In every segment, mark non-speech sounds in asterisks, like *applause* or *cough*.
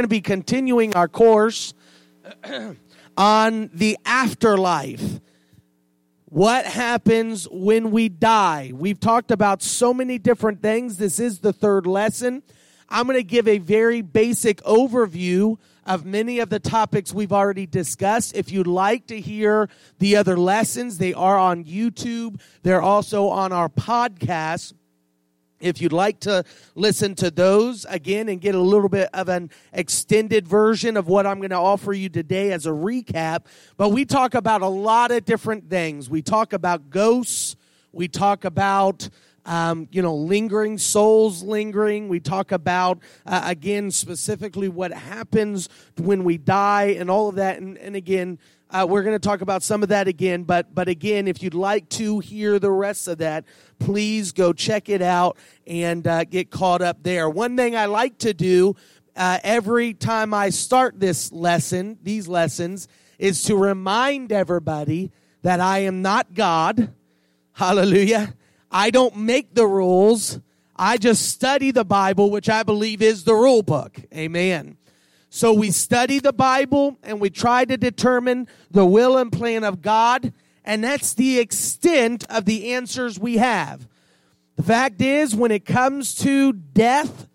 going to be continuing our course *clears throat* on the afterlife. What happens when we die? We've talked about so many different things. This is the third lesson. I'm going to give a very basic overview of many of the topics we've already discussed. If you'd like to hear the other lessons, they are on YouTube. They're also on our podcast. If you'd like to listen to those again and get a little bit of an extended version of what I'm going to offer you today as a recap, but we talk about a lot of different things. We talk about ghosts, we talk about um, you know, lingering souls lingering. We talk about, uh, again, specifically what happens when we die and all of that. And, and again, uh, we're going to talk about some of that again, but but again, if you'd like to hear the rest of that, please go check it out and uh, get caught up there. One thing I like to do uh, every time I start this lesson, these lessons, is to remind everybody that I am not God. Hallelujah. I don't make the rules. I just study the Bible, which I believe is the rule book. Amen. So we study the Bible and we try to determine the will and plan of God, and that's the extent of the answers we have. The fact is, when it comes to death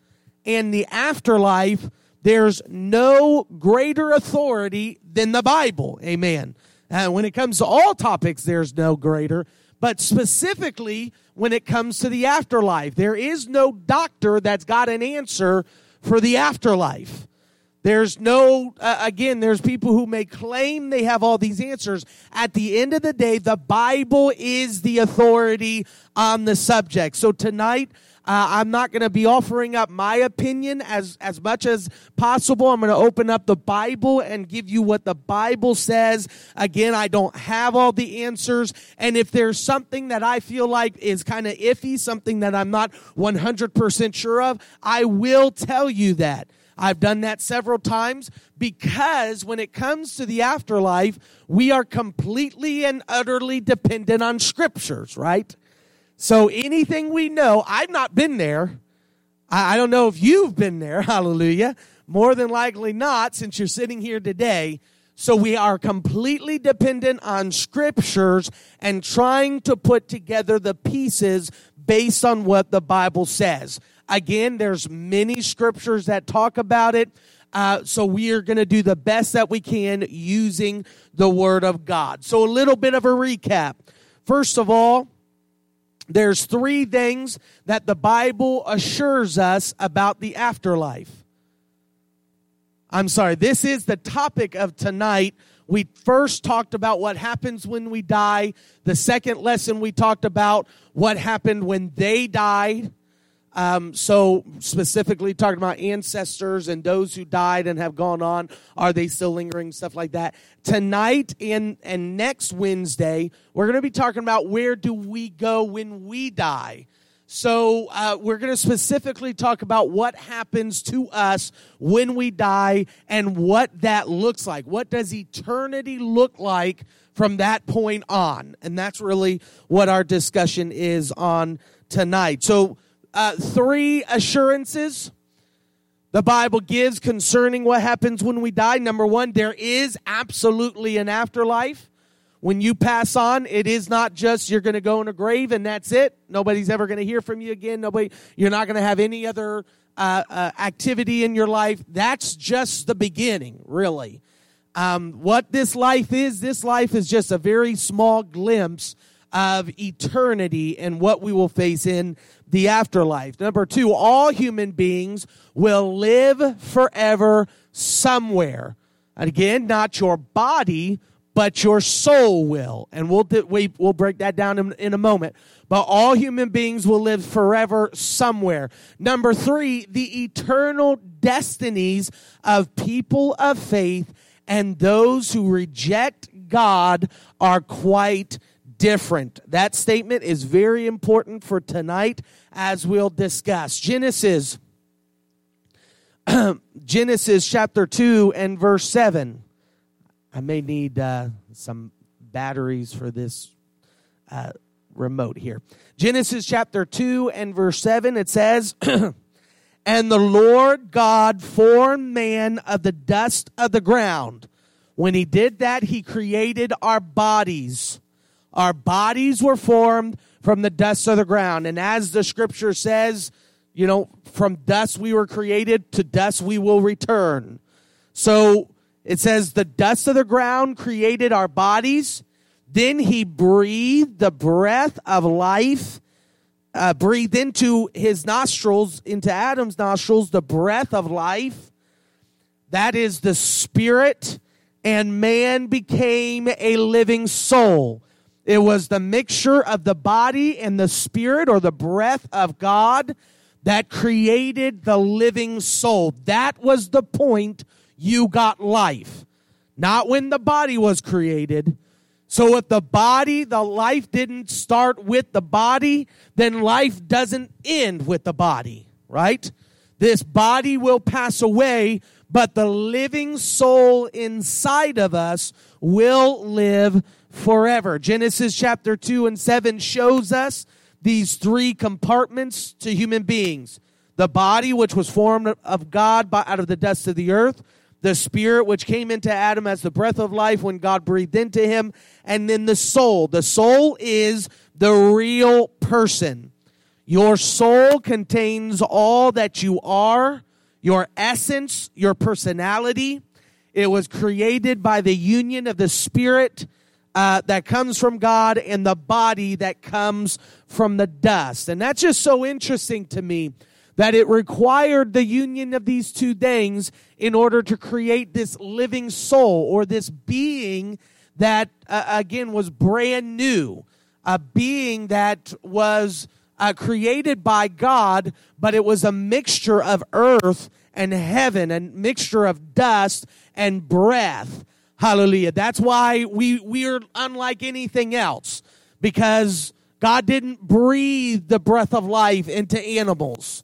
and the afterlife, there's no greater authority than the Bible. Amen. And when it comes to all topics, there's no greater. But specifically, when it comes to the afterlife, there is no doctor that's got an answer for the afterlife. There's no, uh, again, there's people who may claim they have all these answers. At the end of the day, the Bible is the authority on the subject. So tonight, uh, I'm not going to be offering up my opinion as, as much as possible. I'm going to open up the Bible and give you what the Bible says. Again, I don't have all the answers. And if there's something that I feel like is kind of iffy, something that I'm not 100% sure of, I will tell you that. I've done that several times because when it comes to the afterlife, we are completely and utterly dependent on scriptures, right? So anything we know, I've not been there. I, don't know if you've been there, *laughs* hallelujah. More than likely not, since you're sitting here today. So we are completely dependent on scriptures and trying to put together the pieces based on what the Bible says. Again, there's many scriptures that talk about it. Uh, so we are going to do the best that we can using the Word of God. So a little bit of a recap. First of all, there's three things that the Bible assures us about the afterlife. I'm sorry, this is the topic of tonight. We first talked about what happens when we die. The second lesson we talked about what happened when they died. Um, so specifically talking about ancestors and those who died and have gone on, are they still lingering? Stuff like that. Tonight and and next Wednesday, we're going to be talking about where do we go when we die. So uh, we're going to specifically talk about what happens to us when we die and what that looks like. What does eternity look like from that point on? And that's really what our discussion is on tonight. So uh, three assurances the Bible gives concerning what happens when we die. Number one, there is absolutely an afterlife. When you pass on, it is not just you're going to go in a grave and that's it. Nobody's ever going to hear from you again. Nobody, you're not going to have any other uh, uh, activity in your life. That's just the beginning, really. Um, what this life is, this life is just a very small glimpse of eternity and what we will face in the afterlife. Number two, all human beings will live forever somewhere. And again, not your body, but your soul will. And we'll, we, will break that down in, in a moment. But all human beings will live forever somewhere. Number three, the eternal destinies of people of faith and those who reject God are quite different. That statement is very important for tonight as we'll discuss. Genesis *clears throat* Genesis chapter 2 and verse 7. I may need uh, some batteries for this uh, remote here. Genesis chapter 2 and verse 7 it says *clears throat* And the Lord God formed man of the dust of the ground. When he did that, he created our bodies. Our bodies were formed from the dust of the ground. And as the scripture says, you know, from dust we were created, to dust we will return. So it says, the dust of the ground created our bodies. Then he breathed the breath of life uh, breathed into his nostrils, into Adam's nostrils, the breath of life. That is the spirit, and man became a living soul. It was the mixture of the body and the spirit or the breath of God that created the living soul. That was the point you got life. Not when the body was created, so if the body, the life didn't start with the body, then life doesn't end with the body, right? This body will pass away, but the living soul inside of us will live forever. Genesis chapter 2 and 7 shows us these three compartments to human beings. The body, which was formed of God by, out of the dust of the earth, the spirit which came into Adam as the breath of life when God breathed into him, and then the soul. The soul is the real person. Your soul contains all that you are, your essence, your personality. It was created by the union of the spirit uh, that comes from God and the body that comes from the dust. And that's just so interesting to me that it required the union of these two things in order to create this living soul or this being that, uh, again, was brand new, a being that was uh, created by God, but it was a mixture of earth and heaven, a mixture of dust and breath. Hallelujah. That's why we, we are unlike anything else because God didn't breathe the breath of life into animals.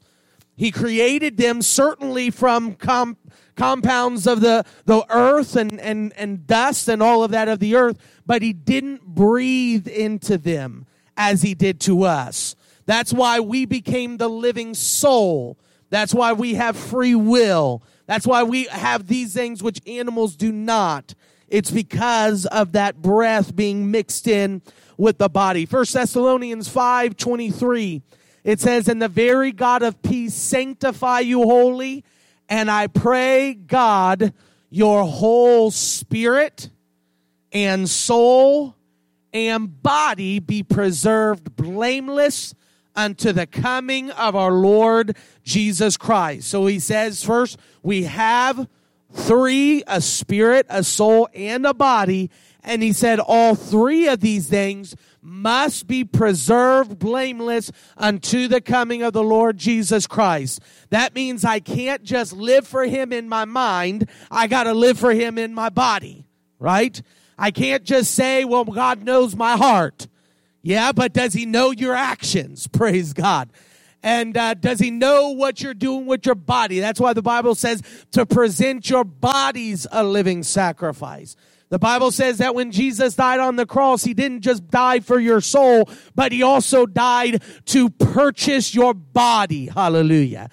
He created them certainly from com- compounds of the, the earth and, and, and dust and all of that of the earth, but he didn't breathe into them as he did to us. That's why we became the living soul. That's why we have free will. That's why we have these things which animals do not. It's because of that breath being mixed in with the body. First Thessalonians 5 23 it says, And the very God of peace sanctify you wholly. And I pray, God, your whole spirit and soul and body be preserved blameless unto the coming of our Lord Jesus Christ. So he says, first, we have three a spirit, a soul, and a body. And he said, all three of these things must be preserved blameless unto the coming of the Lord Jesus Christ. That means I can't just live for him in my mind. I got to live for him in my body, right? I can't just say, well, God knows my heart. Yeah, but does he know your actions? *laughs* Praise God. And uh, does he know what you're doing with your body? That's why the Bible says to present your bodies a living sacrifice. The Bible says that when Jesus died on the cross, he didn't just die for your soul, but he also died to purchase your body. Hallelujah.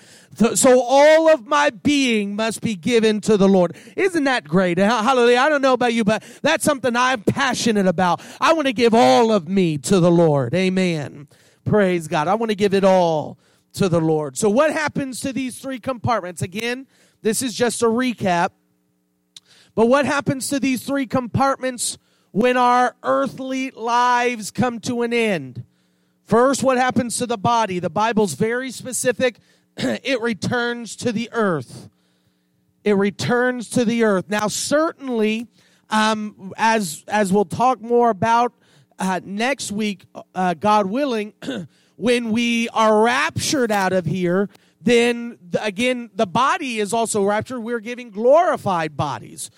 So all of my being must be given to the Lord. Isn't that great? Hallelujah. I don't know about you, but that's something I'm passionate about. I want to give all of me to the Lord. Amen. Praise God. I want to give it all to the Lord. So what happens to these three compartments? Again, this is just a recap. But what happens to these three compartments when our earthly lives come to an end? First, what happens to the body? The Bible's very specific. *clears throat* it returns to the earth. It returns to the earth. Now, certainly, um, as as we'll talk more about uh, next week, uh, God willing, *clears throat* when we are raptured out of here, then again, the body is also raptured. We're giving glorified bodies.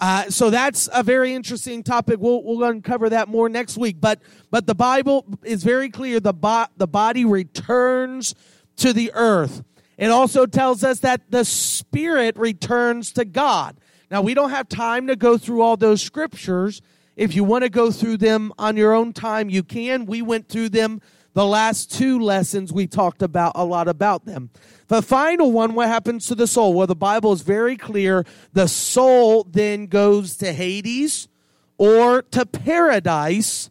Uh, so that's a very interesting topic. We'll, we'll uncover that more next week. But, but the Bible is very clear. The, bo- the body returns to the earth. It also tells us that the spirit returns to God. Now, we don't have time to go through all those scriptures. If you want to go through them on your own time, you can. We went through them The last two lessons we talked about a lot about them. The final one, what happens to the soul? Well, the Bible is very clear. The soul then goes to Hades or to paradise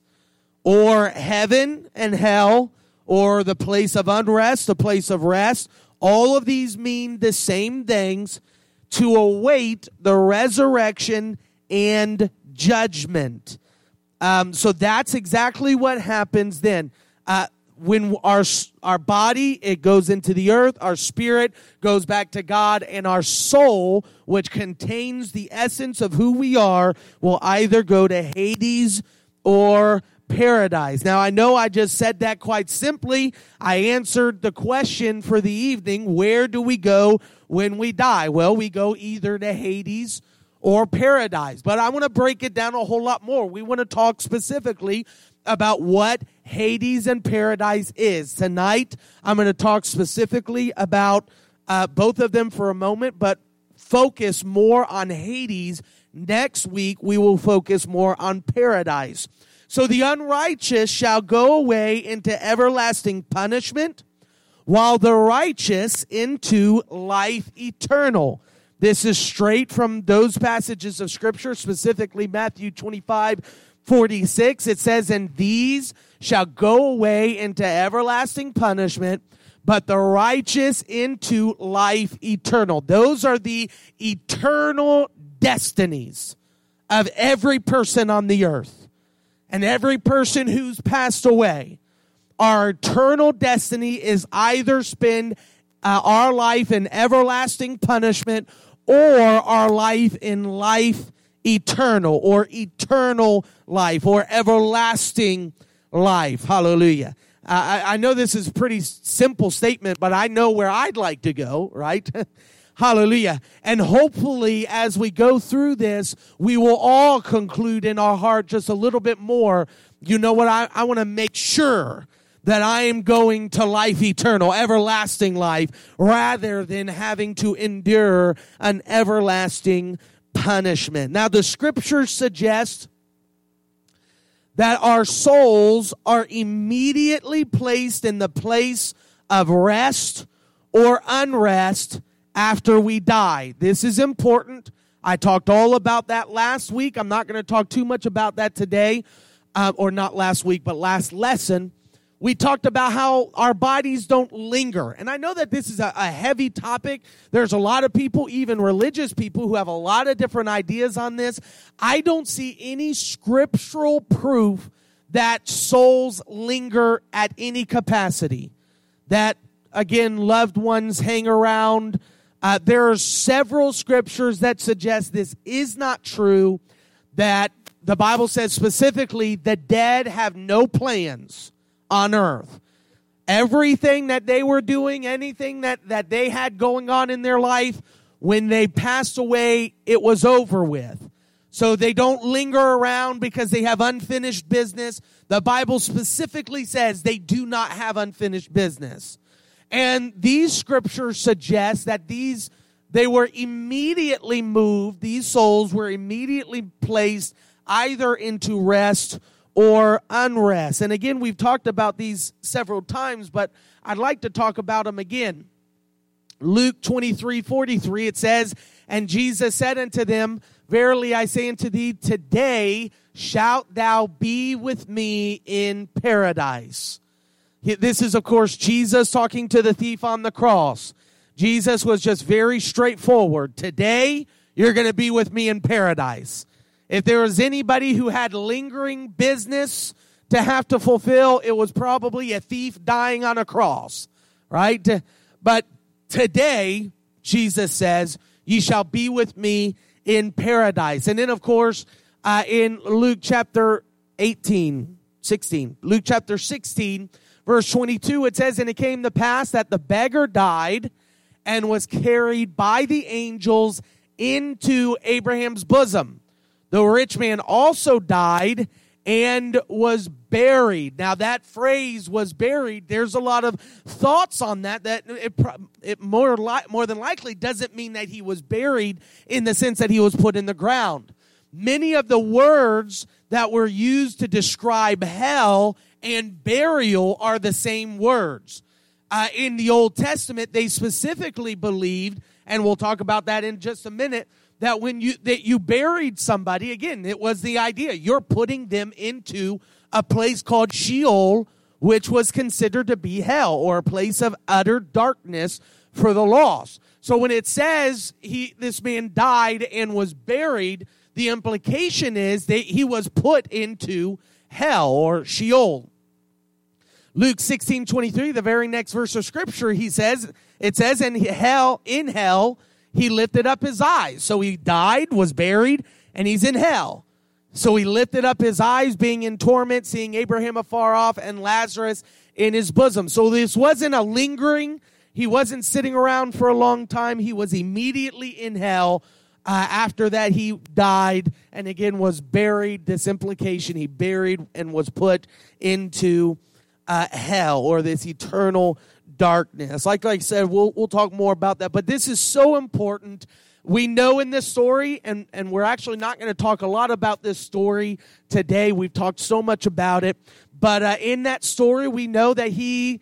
or heaven and hell or the place of unrest, the place of rest. All of these mean the same things to await the resurrection and judgment. Um, so that's exactly what happens then. Uh, when our our body it goes into the earth our spirit goes back to god and our soul which contains the essence of who we are will either go to hades or paradise now i know i just said that quite simply i answered the question for the evening where do we go when we die well we go either to hades or paradise but i want to break it down a whole lot more we want to talk specifically about what Hades and paradise is. Tonight, I'm going to talk specifically about uh, both of them for a moment, but focus more on Hades. Next week, we will focus more on paradise. So the unrighteous shall go away into everlasting punishment, while the righteous into life eternal. This is straight from those passages of Scripture, specifically Matthew 25 46, it says, And these shall go away into everlasting punishment, but the righteous into life eternal. Those are the eternal destinies of every person on the earth and every person who's passed away. Our eternal destiny is either spend uh, our life in everlasting punishment or our life in life eternal or eternal life or everlasting life. Hallelujah. I, I know this is a pretty simple statement, but I know where I'd like to go, right? *laughs* Hallelujah. And hopefully, as we go through this, we will all conclude in our heart just a little bit more. You know what? I, I want to make sure that I am going to life eternal, everlasting life, rather than having to endure an everlasting punishment. Now, the scriptures suggest that our souls are immediately placed in the place of rest or unrest after we die. This is important. I talked all about that last week. I'm not going to talk too much about that today, uh, or not last week, but last lesson we talked about how our bodies don't linger. And I know that this is a, a, heavy topic. There's a lot of people, even religious people, who have a lot of different ideas on this. I don't see any scriptural proof that souls linger at any capacity. That, again, loved ones hang around. Uh, there are several scriptures that suggest this is not true, that the Bible says specifically the dead have no plans on earth. Everything that they were doing, anything that, that they had going on in their life, when they passed away, it was over with. So they don't linger around because they have unfinished business. The Bible specifically says they do not have unfinished business. And these scriptures suggest that these they were immediately moved, these souls were immediately placed either into rest or unrest. And again, we've talked about these several times, but I'd like to talk about them again. Luke 23 43, it says, And Jesus said unto them, Verily I say unto thee, today shalt thou be with me in paradise. This is, of course, Jesus talking to the thief on the cross. Jesus was just very straightforward. Today, you're going to be with me in paradise. If there was anybody who had lingering business to have to fulfill, it was probably a thief dying on a cross, right? But today, Jesus says, Ye shall be with me in paradise. And then, of course, uh, in Luke chapter 18, 16, Luke chapter 16, verse 22, it says, And it came to pass that the beggar died and was carried by the angels into Abraham's bosom. The rich man also died and was buried. Now that phrase was buried. There's a lot of thoughts on that. That it, it more li- more than likely doesn't mean that he was buried in the sense that he was put in the ground. many of the words that were used to describe hell and burial are the same words. Uh, in the Old Testament, they specifically believed, and we'll talk about that in just a minute, that when you that you buried somebody, again, it was the idea you're putting them into a place called Sheol, which was considered to be hell or a place of utter darkness for the lost. So when it says he this man died and was buried, the implication is that he was put into hell or Sheol. Luke 16, 23, the very next verse of scripture, he says, it says, in hell, in hell, he lifted up his eyes. So he died, was buried, and he's in hell. So he lifted up his eyes, being in torment, seeing Abraham afar off and Lazarus in his bosom. So this wasn't a lingering, he wasn't sitting around for a long time. He was immediately in hell. Uh, after that, he died and again was buried. This implication, he buried and was put into uh, hell or this eternal darkness. Like, like I said, we'll, we'll talk more about that. But this is so important. We know in this story, and, and we're actually not going to talk a lot about this story today. We've talked so much about it. But uh, in that story, we know that he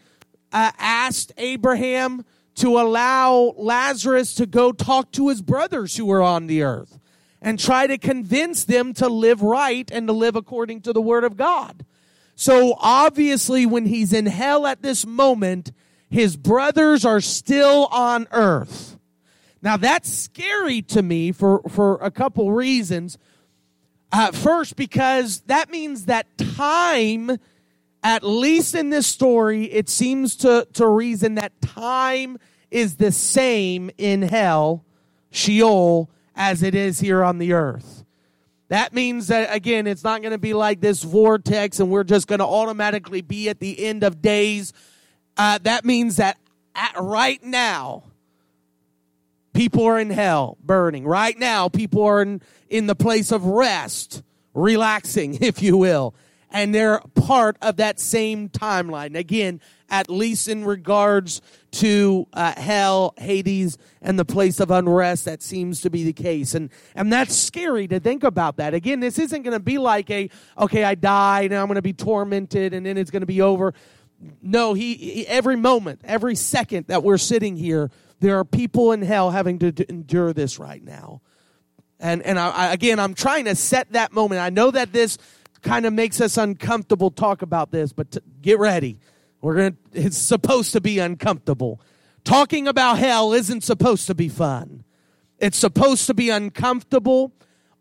uh, asked Abraham to allow Lazarus to go talk to his brothers who were on the earth and try to convince them to live right and to live according to the word of God. So obviously, when he's in hell at this moment, his brothers are still on earth. Now that's scary to me for, for a couple reasons. Uh, first, because that means that time, at least in this story, it seems to, to reason that time is the same in hell, Sheol, as it is here on the earth. That means that, again, it's not going to be like this vortex and we're just going to automatically be at the end of days. Uh, that means that at, right now, people are in hell burning. Right now, people are in, in the place of rest, relaxing, *laughs* if you will. And they're part of that same timeline. Again, at least in regards to uh, hell, Hades, and the place of unrest. That seems to be the case, and and that's scary to think about. That again, this isn't going to be like a okay, I die, and I'm going to be tormented, and then it's going to be over. No, he, he every moment, every second that we're sitting here, there are people in hell having to d- endure this right now. And and I, I, again, I'm trying to set that moment. I know that this kind of makes us uncomfortable talk about this, but t- get ready we're going to, it's supposed to be uncomfortable. Talking about hell isn't supposed to be fun. It's supposed to be uncomfortable,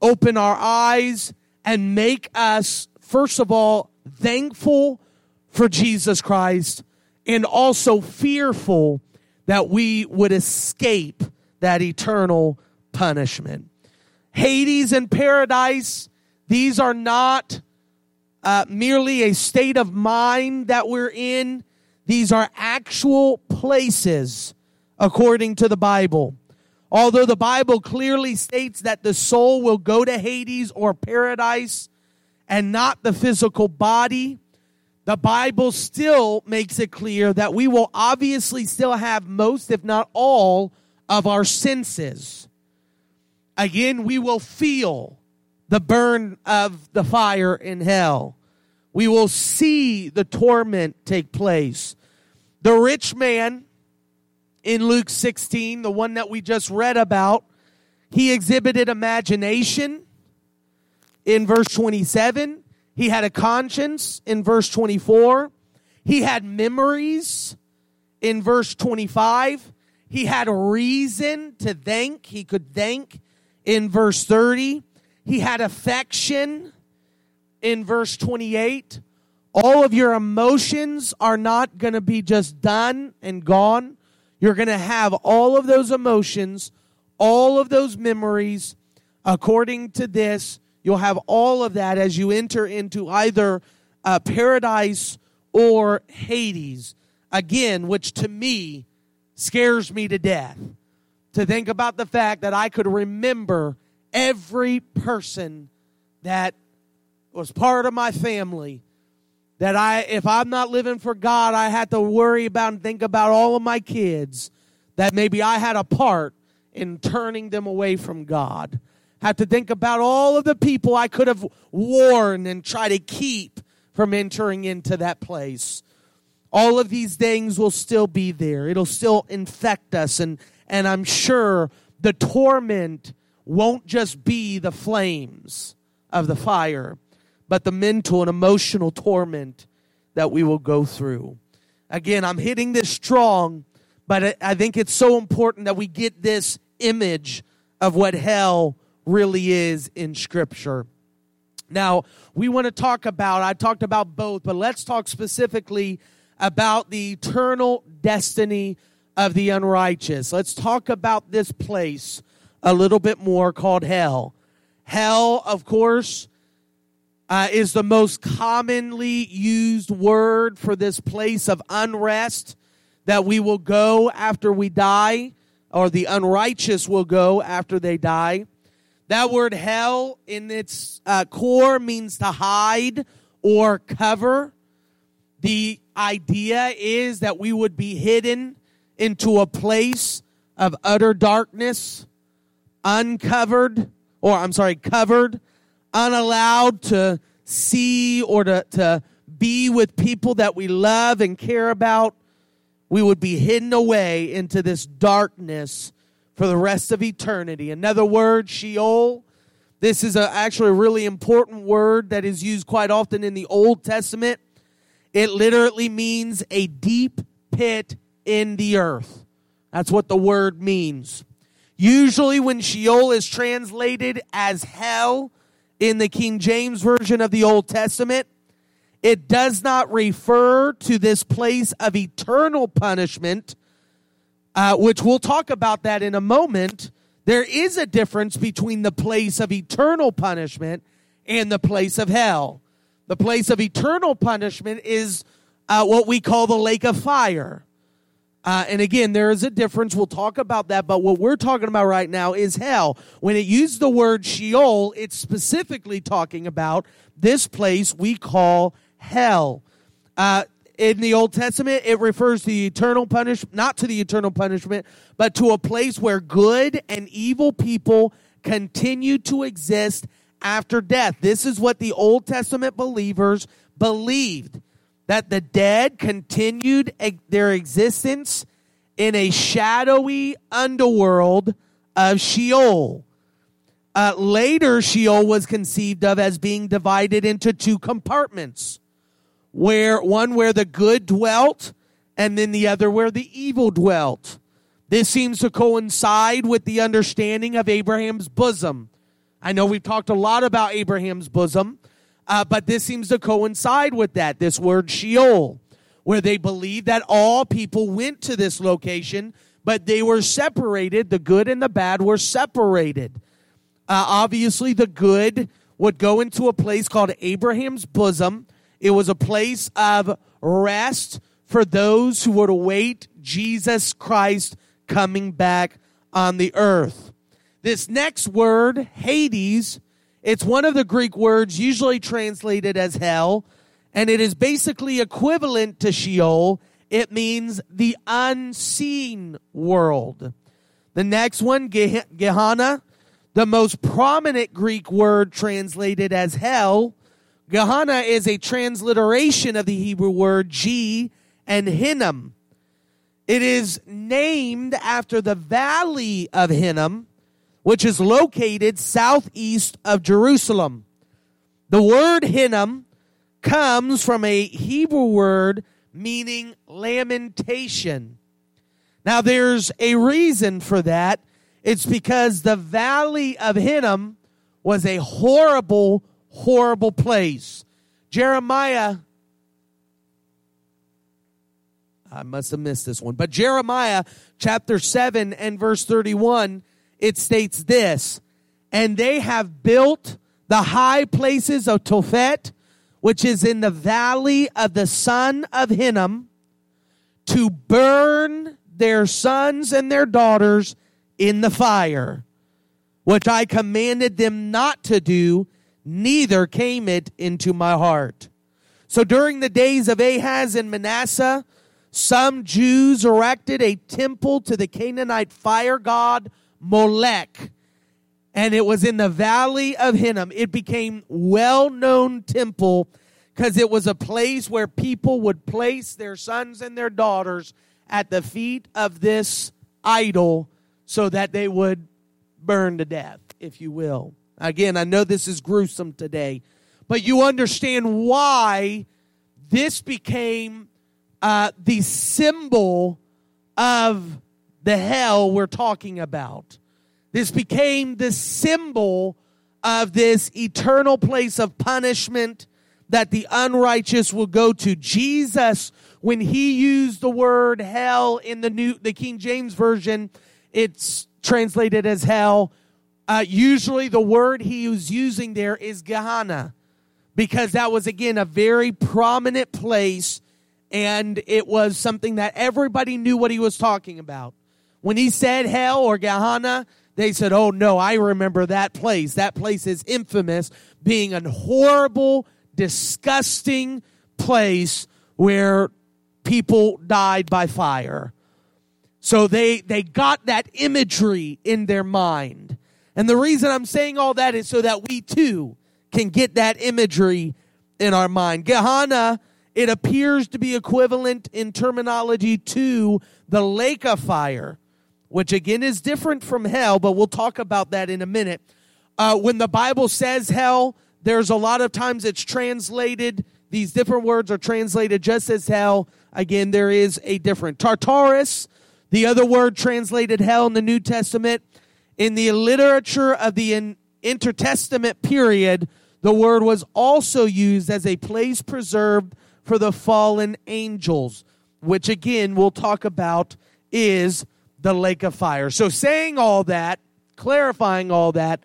open our eyes, and make us, first of all, thankful for Jesus Christ and also fearful that we would escape that eternal punishment. Hades and paradise, these are not uh, merely a state of mind that we're in. These are actual places according to the Bible. Although the Bible clearly states that the soul will go to Hades or paradise and not the physical body, the Bible still makes it clear that we will obviously still have most, if not all, of our senses. Again, we will feel the burn of the fire in hell. We will see the torment take place. The rich man in Luke 16, the one that we just read about, he exhibited imagination in verse 27. He had a conscience in verse 24. He had memories in verse 25. He had reason to thank. He could thank in verse 30. He had affection in verse 28. All of your emotions are not going to be just done and gone. You're going to have all of those emotions, all of those memories. According to this, you'll have all of that as you enter into either uh, paradise or Hades. Again, which to me scares me to death. To think about the fact that I could remember every person that was part of my family that I if I'm not living for God, I had to worry about and think about all of my kids that maybe I had a part in turning them away from God. Had to think about all of the people I could have warned and try to keep from entering into that place. All of these things will still be there. It'll still infect us and and I'm sure the torment won't just be the flames of the fire, but the mental and emotional torment that we will go through. Again, I'm hitting this strong, but I think it's so important that we get this image of what hell really is in Scripture. Now, we want to talk about, I talked about both, but let's talk specifically about the eternal destiny of the unrighteous. Let's talk about this place a little bit more called hell. Hell, of course, uh, is the most commonly used word for this place of unrest that we will go after we die, or the unrighteous will go after they die. That word hell in its uh, core means to hide or cover. The idea is that we would be hidden into a place of utter darkness, uncovered, or I'm sorry, covered, unallowed to see or to, to be with people that we love and care about. We would be hidden away into this darkness for the rest of eternity. Another word, Sheol. This is a, actually a really important word that is used quite often in the Old Testament. It literally means a deep pit in the earth. That's what the word means. Usually, when Sheol is translated as hell in the King James Version of the Old Testament, it does not refer to this place of eternal punishment uh, which we'll talk about that in a moment. There is a difference between the place of eternal punishment and the place of hell. The place of eternal punishment is uh, what we call the lake of fire. Uh, and again, there is a difference. We'll talk about that. But what we're talking about right now is hell. When it used the word Sheol, it's specifically talking about this place we call hell. Uh, in the Old Testament, it refers to the eternal punishment, not to the eternal punishment, but to a place where good and evil people continue to exist after death. This is what the Old Testament believers believed that the dead continued their existence in a shadowy underworld of Sheol. Uh, later, Sheol was conceived of as being divided into two compartments where one where the good dwelt and then the other where the evil dwelt. This seems to coincide with the understanding of Abraham's bosom. I know we've talked a lot about Abraham's bosom, uh, but this seems to coincide with that. This word Sheol, where they believe that all people went to this location, but they were separated. The good and the bad were separated. Uh, obviously, the good would go into a place called Abraham's bosom, it was a place of rest for those who would await Jesus Christ coming back on the earth. This next word, Hades, it's one of the Greek words usually translated as hell, and it is basically equivalent to Sheol. It means the unseen world. The next one, Gehenna, the most prominent Greek word translated as hell, Gehenna is a transliteration of the Hebrew word G and Hinnom. It is named after the valley of Hinnom, which is located southeast of Jerusalem. The word Hinnom comes from a Hebrew word meaning lamentation. Now, there's a reason for that. It's because the valley of Hinnom was a horrible horrible place. Jeremiah, I must have missed this one, but Jeremiah chapter 7 and verse 31, it states this And they have built the high places of Tophet, which is in the valley of the son of Hinnom, to burn their sons and their daughters in the fire, which I commanded them not to do neither came it into my heart. So during the days of Ahaz and Manasseh, some Jews erected a temple to the Canaanite fire god Molech, and it was in the valley of Hinnom. It became well-known temple because it was a place where people would place their sons and their daughters at the feet of this idol so that they would burn to death, if you will. Again, I know this is gruesome today, but you understand why this became uh, the symbol of the hell we're talking about. This became the symbol of this eternal place of punishment that the unrighteous will go to. Jesus, when he used the word hell in the new, the King James version, it's translated as hell. Uh, usually the word he was using there is Gehenna because that was again a very prominent place and it was something that everybody knew what he was talking about. When he said hell or Gehenna, they said, Oh no, I remember that place. That place is infamous being a horrible, disgusting place where people died by fire. So they, they got that imagery in their mind. And the reason I'm saying all that is so that we too can get that imagery in our mind. Gehenna, it appears to be equivalent in terminology to the lake of fire, which again is different from hell, but we'll talk about that in a minute. Uh, when the Bible says hell, there's a lot of times it's translated, these different words are translated just as hell. Again, there is a different. Tartarus, the other word translated hell in the New Testament, in the literature of the intertestament period, the word was also used as a place preserved for the fallen angels, which again we'll talk about is the lake of fire. So, saying all that, clarifying all that,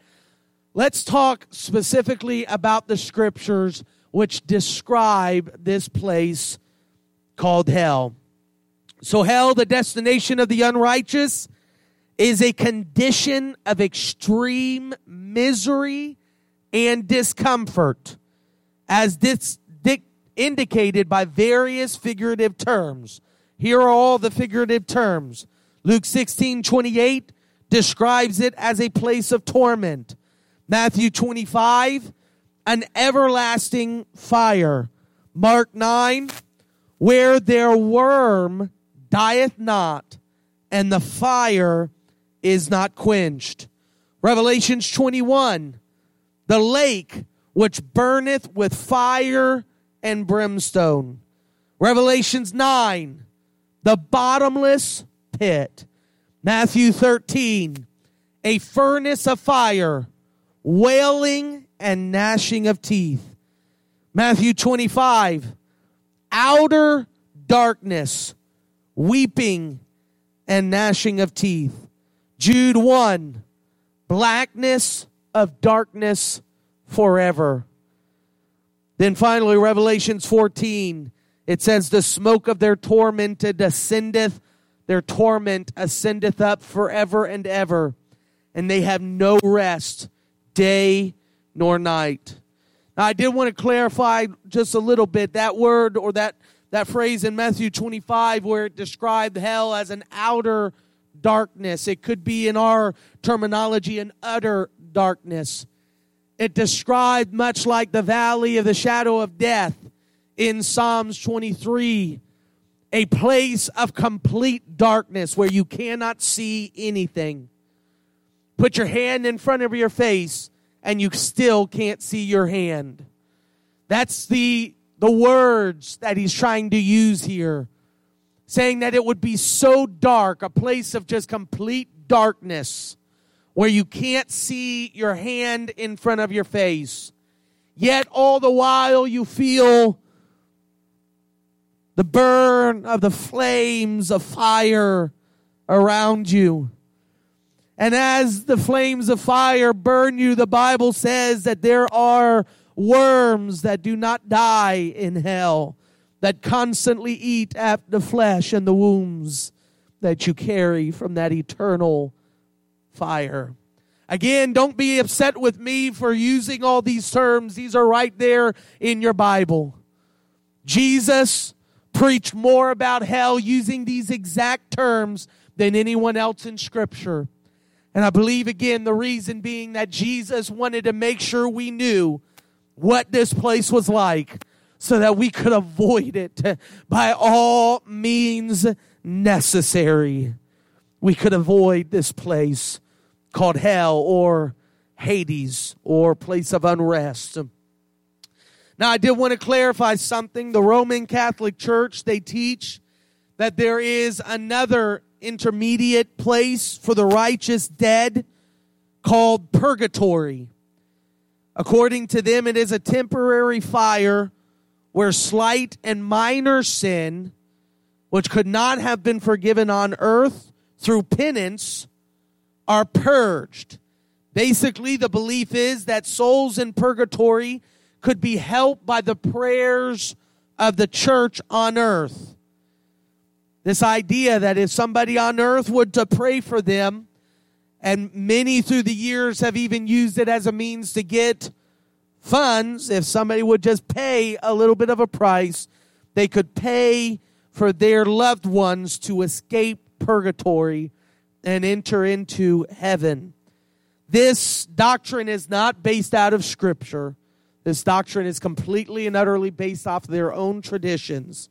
let's talk specifically about the scriptures which describe this place called hell. So, hell, the destination of the unrighteous, is a condition of extreme misery and discomfort, as this indicated by various figurative terms. Here are all the figurative terms. Luke 16 28 describes it as a place of torment. Matthew 25, an everlasting fire. Mark 9, where their worm dieth not, and the fire is not quenched. Revelations 21, the lake which burneth with fire and brimstone. Revelations 9, the bottomless pit. Matthew 13, a furnace of fire, wailing and gnashing of teeth. Matthew 25, outer darkness, weeping and gnashing of teeth. Jude 1, blackness of darkness forever. Then finally, Revelations 14, it says, The smoke of their torment ascendeth, their torment ascendeth up forever and ever, and they have no rest, day nor night. Now, I did want to clarify just a little bit that word or that that phrase in Matthew 25 where it described hell as an outer darkness. It could be in our terminology an utter darkness. It described much like the valley of the shadow of death in Psalms 23, a place of complete darkness where you cannot see anything. Put your hand in front of your face and you still can't see your hand. That's the the words that he's trying to use here, saying that it would be so dark, a place of just complete darkness, where you can't see your hand in front of your face. Yet all the while you feel the burn of the flames of fire around you. And as the flames of fire burn you, the Bible says that there are worms that do not die in hell, that constantly eat at the flesh and the wounds that you carry from that eternal fire. Again, don't be upset with me for using all these terms. These are right there in your Bible. Jesus preached more about hell using these exact terms than anyone else in Scripture. And I believe again the reason being that Jesus wanted to make sure we knew what this place was like so that we could avoid it *laughs* by all means necessary. We could avoid this place called hell or Hades or place of unrest. Now, I did want to clarify something. The Roman Catholic Church, they teach that there is another intermediate place for the righteous dead called purgatory. According to them, it is a temporary fire where slight and minor sin, which could not have been forgiven on earth through penance, are purged. Basically, the belief is that souls in purgatory could be helped by the prayers of the church on earth. This idea that if somebody on earth would to pray for them, and many through the years have even used it as a means to get funds, if somebody would just pay a little bit of a price, they could pay for their loved ones to escape purgatory and enter into heaven. This doctrine is not based out of Scripture. This doctrine is completely and utterly based off their own traditions.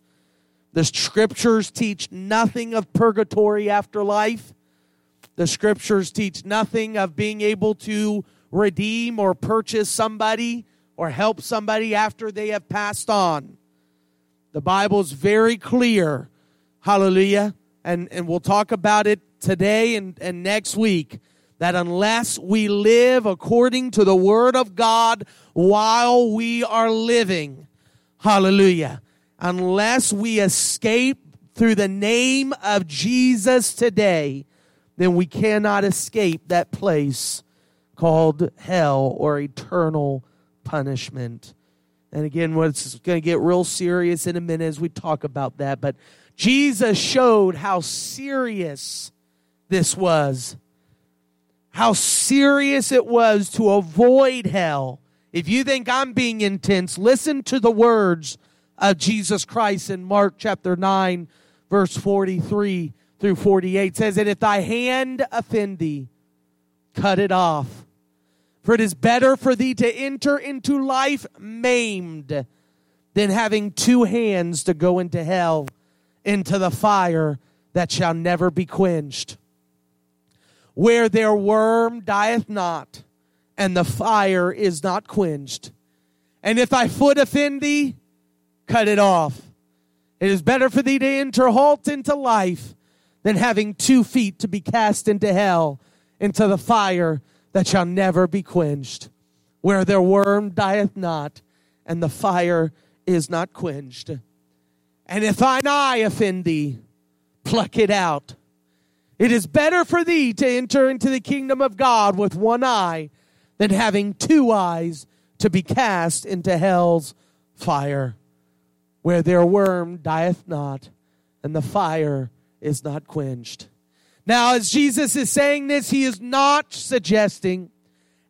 The Scriptures teach nothing of purgatory after life. The Scriptures teach nothing of being able to redeem or purchase somebody or help somebody after they have passed on. The Bible is very clear. Hallelujah. And, and we'll talk about it today and, and next week that unless we live according to the Word of God while we are living, hallelujah, unless we escape through the name of Jesus today, then we cannot escape that place called hell or eternal punishment. And again, what's going to get real serious in a minute as we talk about that. But Jesus showed how serious this was how serious it was to avoid hell. If you think I'm being intense, listen to the words of Jesus Christ in Mark chapter 9, verse 43 through 48. It says, And if thy hand offend thee, cut it off. For it is better for thee to enter into life maimed than having two hands to go into hell, into the fire that shall never be quenched where their worm dieth not, and the fire is not quenched. And if thy foot offend thee, cut it off. It is better for thee to enter halt into life than having two feet to be cast into hell, into the fire that shall never be quenched, where their worm dieth not, and the fire is not quenched. And if thine eye offend thee, pluck it out it is better for thee to enter into the kingdom of God with one eye than having two eyes to be cast into hell's fire, where their worm dieth not, and the fire is not quenched. Now, as Jesus is saying this, he is not suggesting,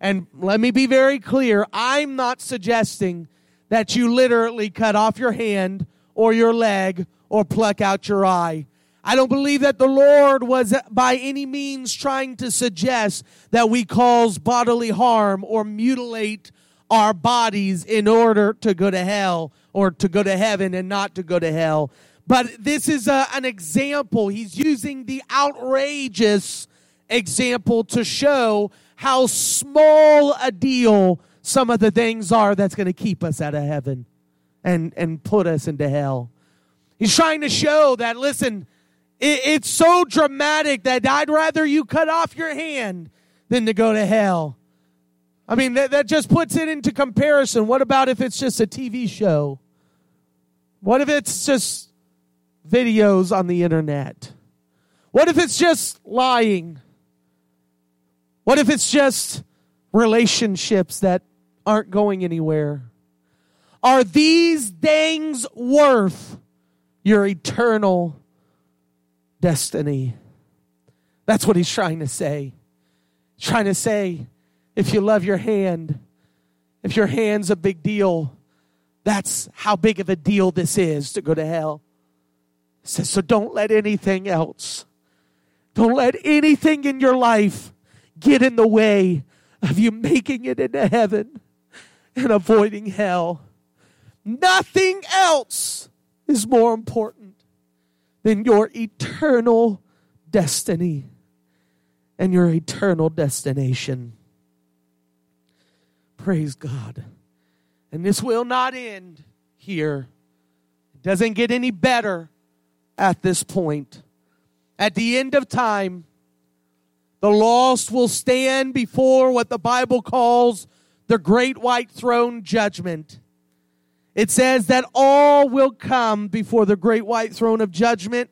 and let me be very clear, I'm not suggesting that you literally cut off your hand or your leg or pluck out your eye. I don't believe that the Lord was by any means trying to suggest that we cause bodily harm or mutilate our bodies in order to go to hell or to go to heaven and not to go to hell. But this is a, an example. He's using the outrageous example to show how small a deal some of the things are that's going to keep us out of heaven and, and put us into hell. He's trying to show that, listen, it, it's so dramatic that I'd rather you cut off your hand than to go to hell. I mean, that, that just puts it into comparison. What about if it's just a TV show? What if it's just videos on the internet? What if it's just lying? What if it's just relationships that aren't going anywhere? Are these things worth your eternal destiny. That's what he's trying to say. He's trying to say, if you love your hand, if your hand's a big deal, that's how big of a deal this is to go to hell. He says, so don't let anything else, don't let anything in your life get in the way of you making it into heaven and avoiding hell. Nothing else is more important than your eternal destiny and your eternal destination. Praise God. And this will not end here. It doesn't get any better at this point. At the end of time, the lost will stand before what the Bible calls the great white throne judgment. It says that all will come before the great white throne of judgment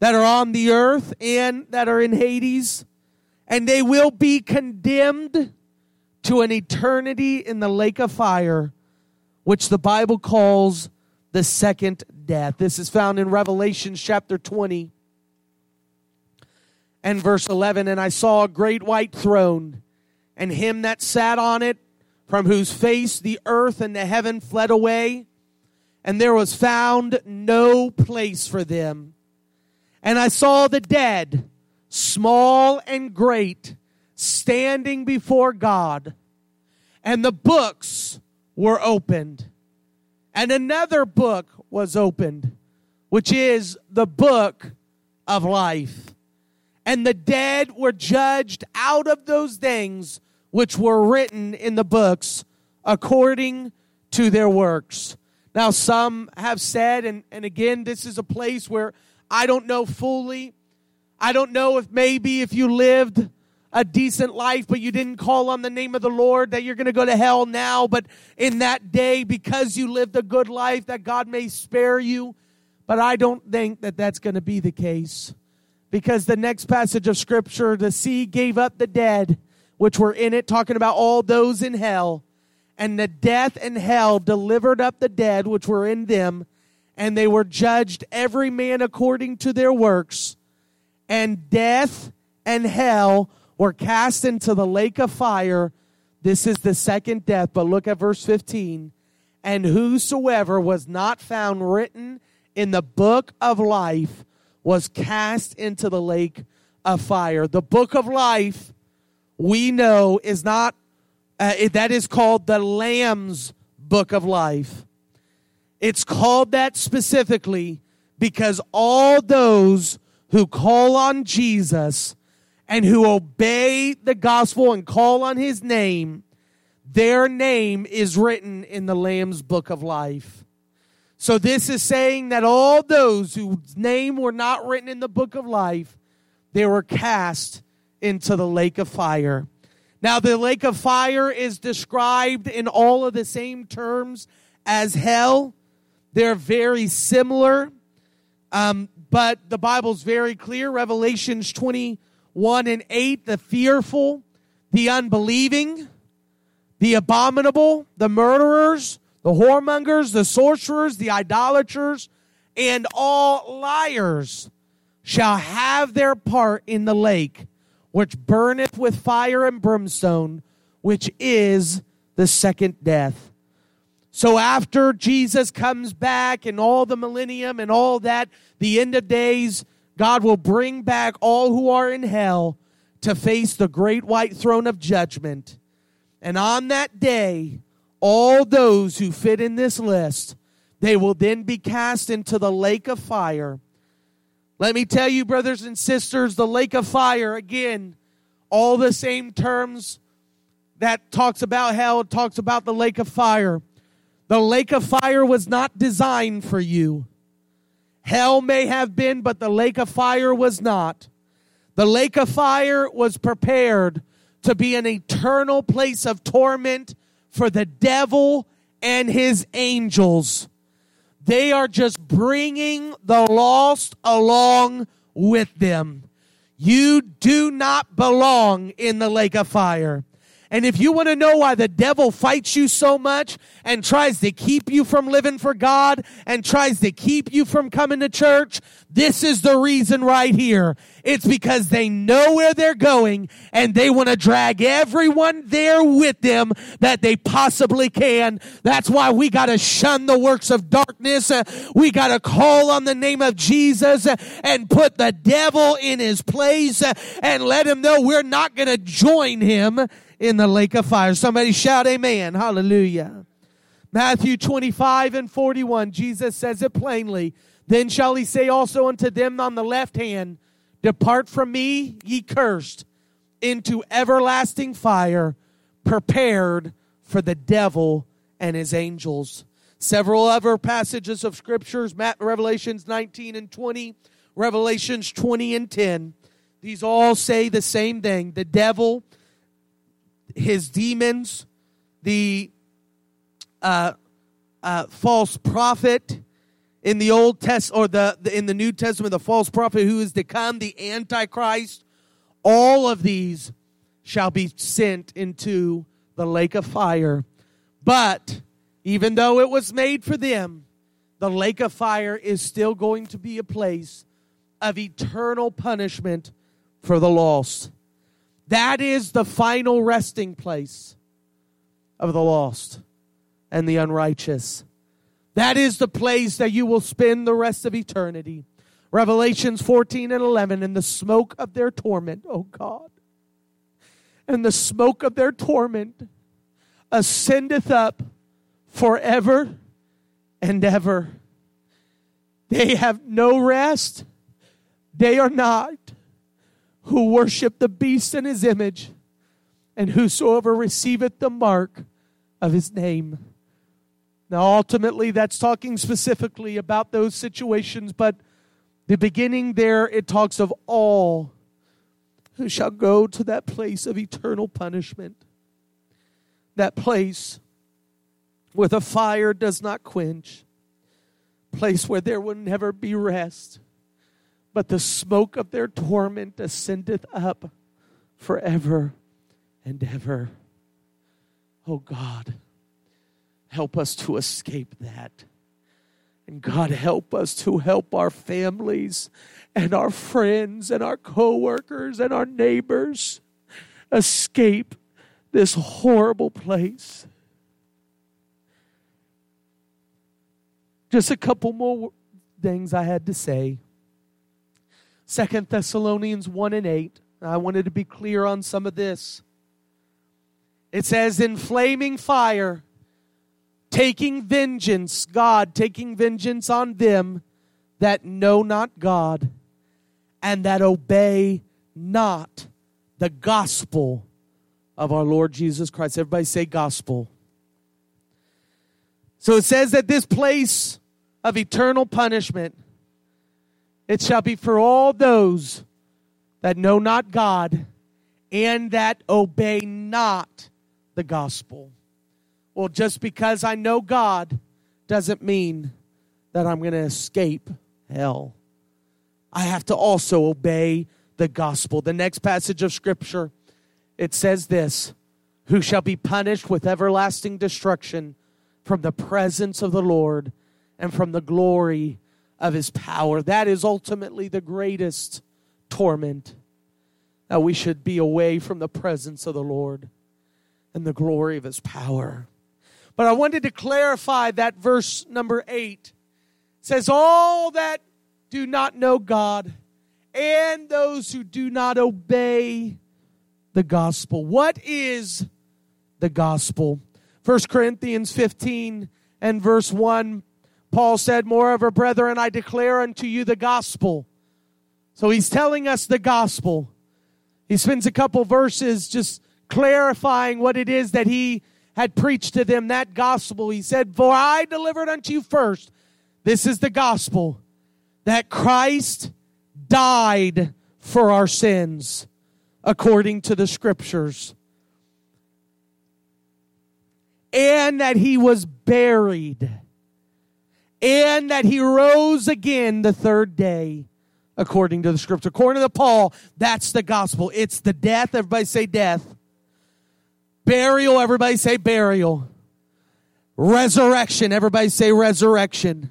that are on the earth and that are in Hades, and they will be condemned to an eternity in the lake of fire, which the Bible calls the second death. This is found in Revelation chapter 20 and verse 11. And I saw a great white throne, and him that sat on it, from whose face the earth and the heaven fled away, and there was found no place for them. And I saw the dead, small and great, standing before God, and the books were opened. And another book was opened, which is the book of life. And the dead were judged out of those things which were written in the books according to their works. Now, some have said, and, and again, this is a place where I don't know fully. I don't know if maybe if you lived a decent life, but you didn't call on the name of the Lord, that you're going to go to hell now. But in that day, because you lived a good life, that God may spare you. But I don't think that that's going to be the case. Because the next passage of Scripture, the sea gave up the dead, which were in it, talking about all those in hell. And the death and hell delivered up the dead, which were in them. And they were judged, every man according to their works. And death and hell were cast into the lake of fire. This is the second death. But look at verse 15. And whosoever was not found written in the book of life was cast into the lake of fire. The book of life, we know, is not, uh, that is called the Lamb's book of life. It's called that specifically because all those who call on Jesus and who obey the gospel and call on his name, their name is written in the Lamb's book of life. So this is saying that all those whose name were not written in the book of life, they were cast into the lake of fire. Now, the lake of fire is described in all of the same terms as hell. They're very similar, um, but the Bible's very clear. Revelations 21 and 8, the fearful, the unbelieving, the abominable, the murderers, the whoremongers, the sorcerers, the idolaters, and all liars shall have their part in the lake, which burneth with fire and brimstone, which is the second death. So after Jesus comes back and all the millennium and all that, the end of days, God will bring back all who are in hell to face the great white throne of judgment. And on that day, all those who fit in this list, they will then be cast into the lake of fire. Let me tell you, brothers and sisters, the lake of fire, again, all the same terms that talks about hell, talks about the lake of fire. The lake of fire was not designed for you. Hell may have been, but the lake of fire was not. The lake of fire was prepared to be an eternal place of torment for the devil and his angels. They are just bringing the lost along with them. You do not belong in the lake of fire. And if you want to know why the devil fights you so much and tries to keep you from living for God and tries to keep you from coming to church, this is the reason right here. It's because they know where they're going and they want to drag everyone there with them that they possibly can. That's why we got to shun the works of darkness. We got to call on the name of Jesus and put the devil in his place and let him know we're not going to join him in the lake of fire. Somebody shout amen. Hallelujah. Matthew 25 and 41, Jesus says it plainly. Then shall he say also unto them on the left hand, Depart from me, ye cursed, into everlasting fire, prepared for the devil and his angels. Several other passages of scriptures, Revelations 19 and 20, Revelations 20 and 10. These all say the same thing. The devil his demons, the uh, uh, false prophet in the Old Test or the, the in the New Testament, the false prophet who is to come, the Antichrist. All of these shall be sent into the lake of fire. But even though it was made for them, the lake of fire is still going to be a place of eternal punishment for the lost. That is the final resting place of the lost and the unrighteous. That is the place that you will spend the rest of eternity. Revelations 14 and 11, in the smoke of their torment, oh God, and the smoke of their torment ascendeth up forever and ever. They have no rest. They are not who worship the beast in his image, and whosoever receiveth the mark of his name. Now, ultimately, that's talking specifically about those situations, but the beginning there, it talks of all who shall go to that place of eternal punishment. That place where the fire does not quench, place where there will never be rest but the smoke of their torment ascendeth up forever and ever. Oh God, help us to escape that. And God, help us to help our families and our friends and our coworkers and our neighbors escape this horrible place. Just a couple more things I had to say. Second Thessalonians 1 and 8. I wanted to be clear on some of this. It says, in flaming fire, taking vengeance, God taking vengeance on them that know not God and that obey not the gospel of our Lord Jesus Christ. Everybody say gospel. So it says that this place of eternal punishment it shall be for all those that know not God and that obey not the gospel. Well, just because I know God doesn't mean that I'm going to escape hell. I have to also obey the gospel. The next passage of scripture, it says this Who shall be punished with everlasting destruction from the presence of the Lord and from the glory of his power. That is ultimately the greatest torment. That we should be away from the presence of the Lord and the glory of his power. But I wanted to clarify that verse number eight says, All that do not know God and those who do not obey the gospel. What is the gospel? 1 Corinthians 15 and verse 1 Paul said, Moreover, brethren, I declare unto you the gospel. So he's telling us the gospel. He spends a couple verses just clarifying what it is that he had preached to them, that gospel. He said, For I delivered unto you first. This is the gospel that Christ died for our sins according to the scriptures, and that he was buried and that he rose again the third day according to the scripture. According to Paul, that's the gospel. It's the death. Everybody say death. Burial, everybody say burial. Resurrection, everybody say resurrection.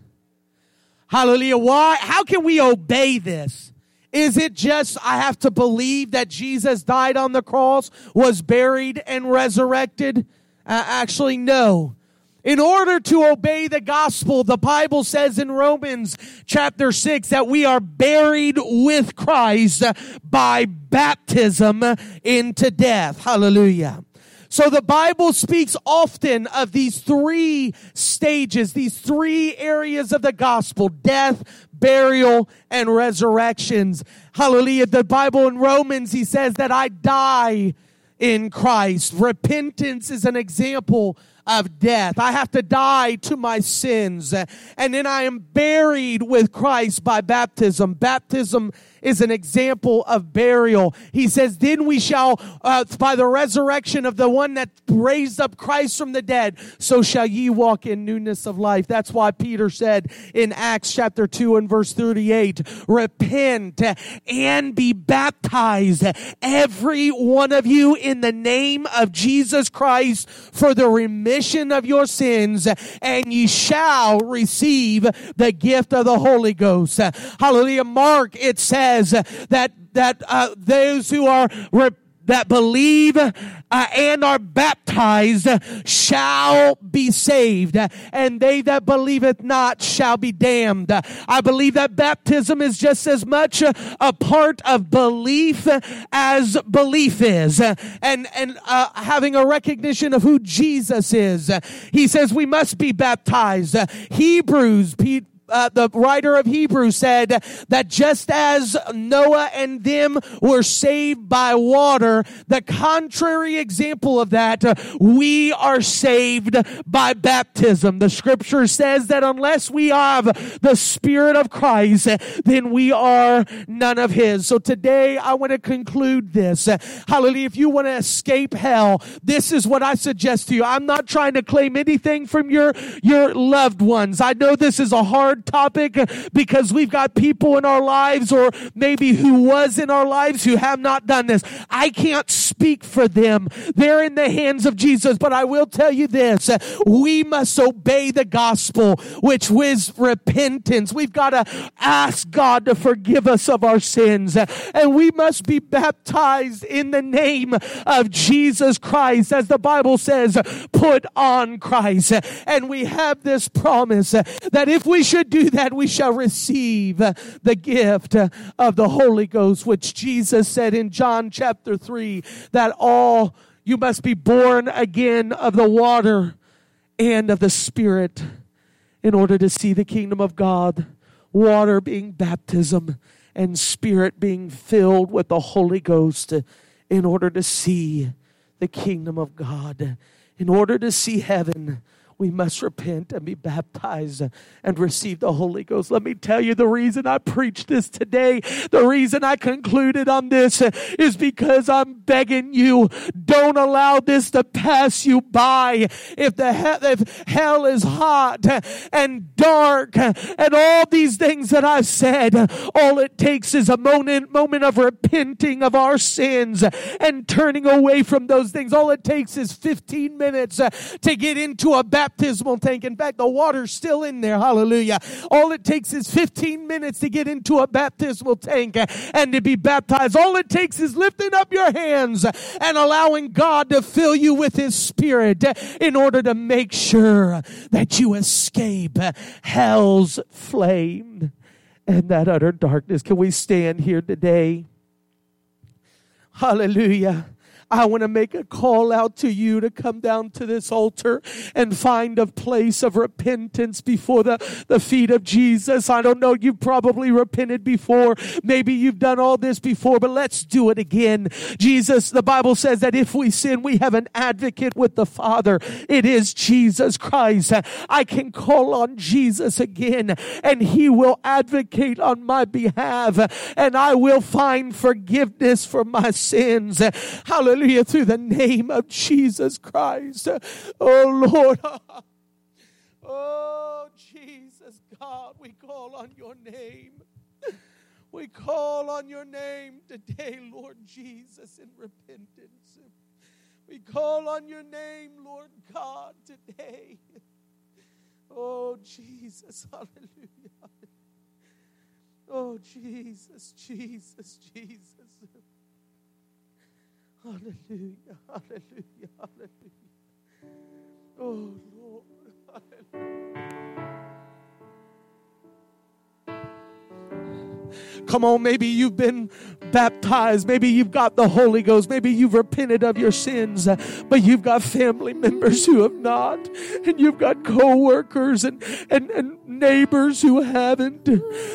Hallelujah. Why? How can we obey this? Is it just I have to believe that Jesus died on the cross, was buried, and resurrected? Uh, actually, no. In order to obey the gospel, the Bible says in Romans chapter 6 that we are buried with Christ by baptism into death. Hallelujah. So the Bible speaks often of these three stages, these three areas of the gospel, death, burial, and resurrections. Hallelujah. The Bible in Romans, he says that I die in Christ. Repentance is an example of death. I have to die to my sins. And then I am buried with Christ by baptism. Baptism is an example of burial. He says, then we shall, uh, by the resurrection of the one that raised up Christ from the dead, so shall ye walk in newness of life. That's why Peter said in Acts chapter 2 and verse 38, repent and be baptized, every one of you in the name of Jesus Christ for the remission of your sins, and ye shall receive the gift of the Holy Ghost. Hallelujah. Mark, it says, says that that uh, those who are re- that believe uh, and are baptized shall be saved, and they that believeth not shall be damned. I believe that baptism is just as much a part of belief as belief is, and and uh, having a recognition of who Jesus is. He says we must be baptized. Hebrews, uh, the writer of Hebrews said that just as Noah and them were saved by water, the contrary example of that, uh, we are saved by baptism. The scripture says that unless we have the Spirit of Christ, then we are none of His. So today I want to conclude this. Hallelujah. If you want to escape hell, this is what I suggest to you. I'm not trying to claim anything from your, your loved ones. I know this is a hard topic because we've got people in our lives or maybe who was in our lives who have not done this. I can't speak for them. They're in the hands of Jesus, but I will tell you this. We must obey the gospel, which is repentance. We've got to ask God to forgive us of our sins and we must be baptized in the name of Jesus Christ. As the Bible says, put on Christ. And we have this promise that if we should do that, we shall receive the gift of the Holy Ghost, which Jesus said in John chapter 3 that all you must be born again of the water and of the Spirit in order to see the kingdom of God. Water being baptism and Spirit being filled with the Holy Ghost in order to see the kingdom of God, in order to see heaven we must repent and be baptized and receive the Holy Ghost. Let me tell you the reason I preached this today, the reason I concluded on this is because I'm begging you, don't allow this to pass you by. If the he- if hell is hot and dark and all these things that I've said, all it takes is a moment, moment of repenting of our sins and turning away from those things. All it takes is 15 minutes to get into a baptism baptismal tank. In fact, the water's still in there. Hallelujah. All it takes is 15 minutes to get into a baptismal tank and to be baptized. All it takes is lifting up your hands and allowing God to fill you with His Spirit in order to make sure that you escape hell's flame and that utter darkness. Can we stand here today? Hallelujah. I want to make a call out to you to come down to this altar and find a place of repentance before the, the feet of Jesus. I don't know, you've probably repented before. Maybe you've done all this before, but let's do it again. Jesus, the Bible says that if we sin, we have an advocate with the Father. It is Jesus Christ. I can call on Jesus again and he will advocate on my behalf and I will find forgiveness for my sins. Hallelujah Hallelujah. Through the name of Jesus Christ. Oh, Lord. *laughs* Oh, Jesus, God, we call on your name. We call on your name today, Lord Jesus, in repentance. We call on your name, Lord God, today. Oh, Jesus. *laughs* Hallelujah. Oh, Jesus, Jesus, Jesus. Hallelujah, hallelujah, hallelujah. Oh, Lord, hallelujah. Come on, maybe you've been baptized. Maybe you've got the Holy Ghost. Maybe you've repented of your sins, but you've got family members who have not. And you've got co-workers and, and, and neighbors who haven't.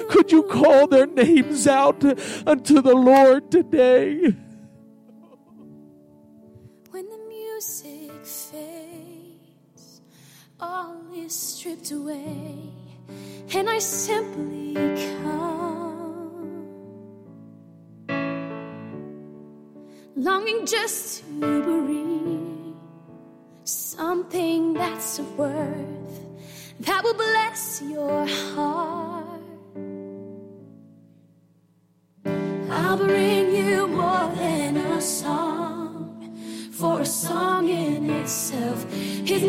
Could you call their names out unto the Lord today? Music fades, all is stripped away, and I simply come. longing just to breathe something that's of worth that will bless your heart. I'll bring you more than a song, for a song in itself is not.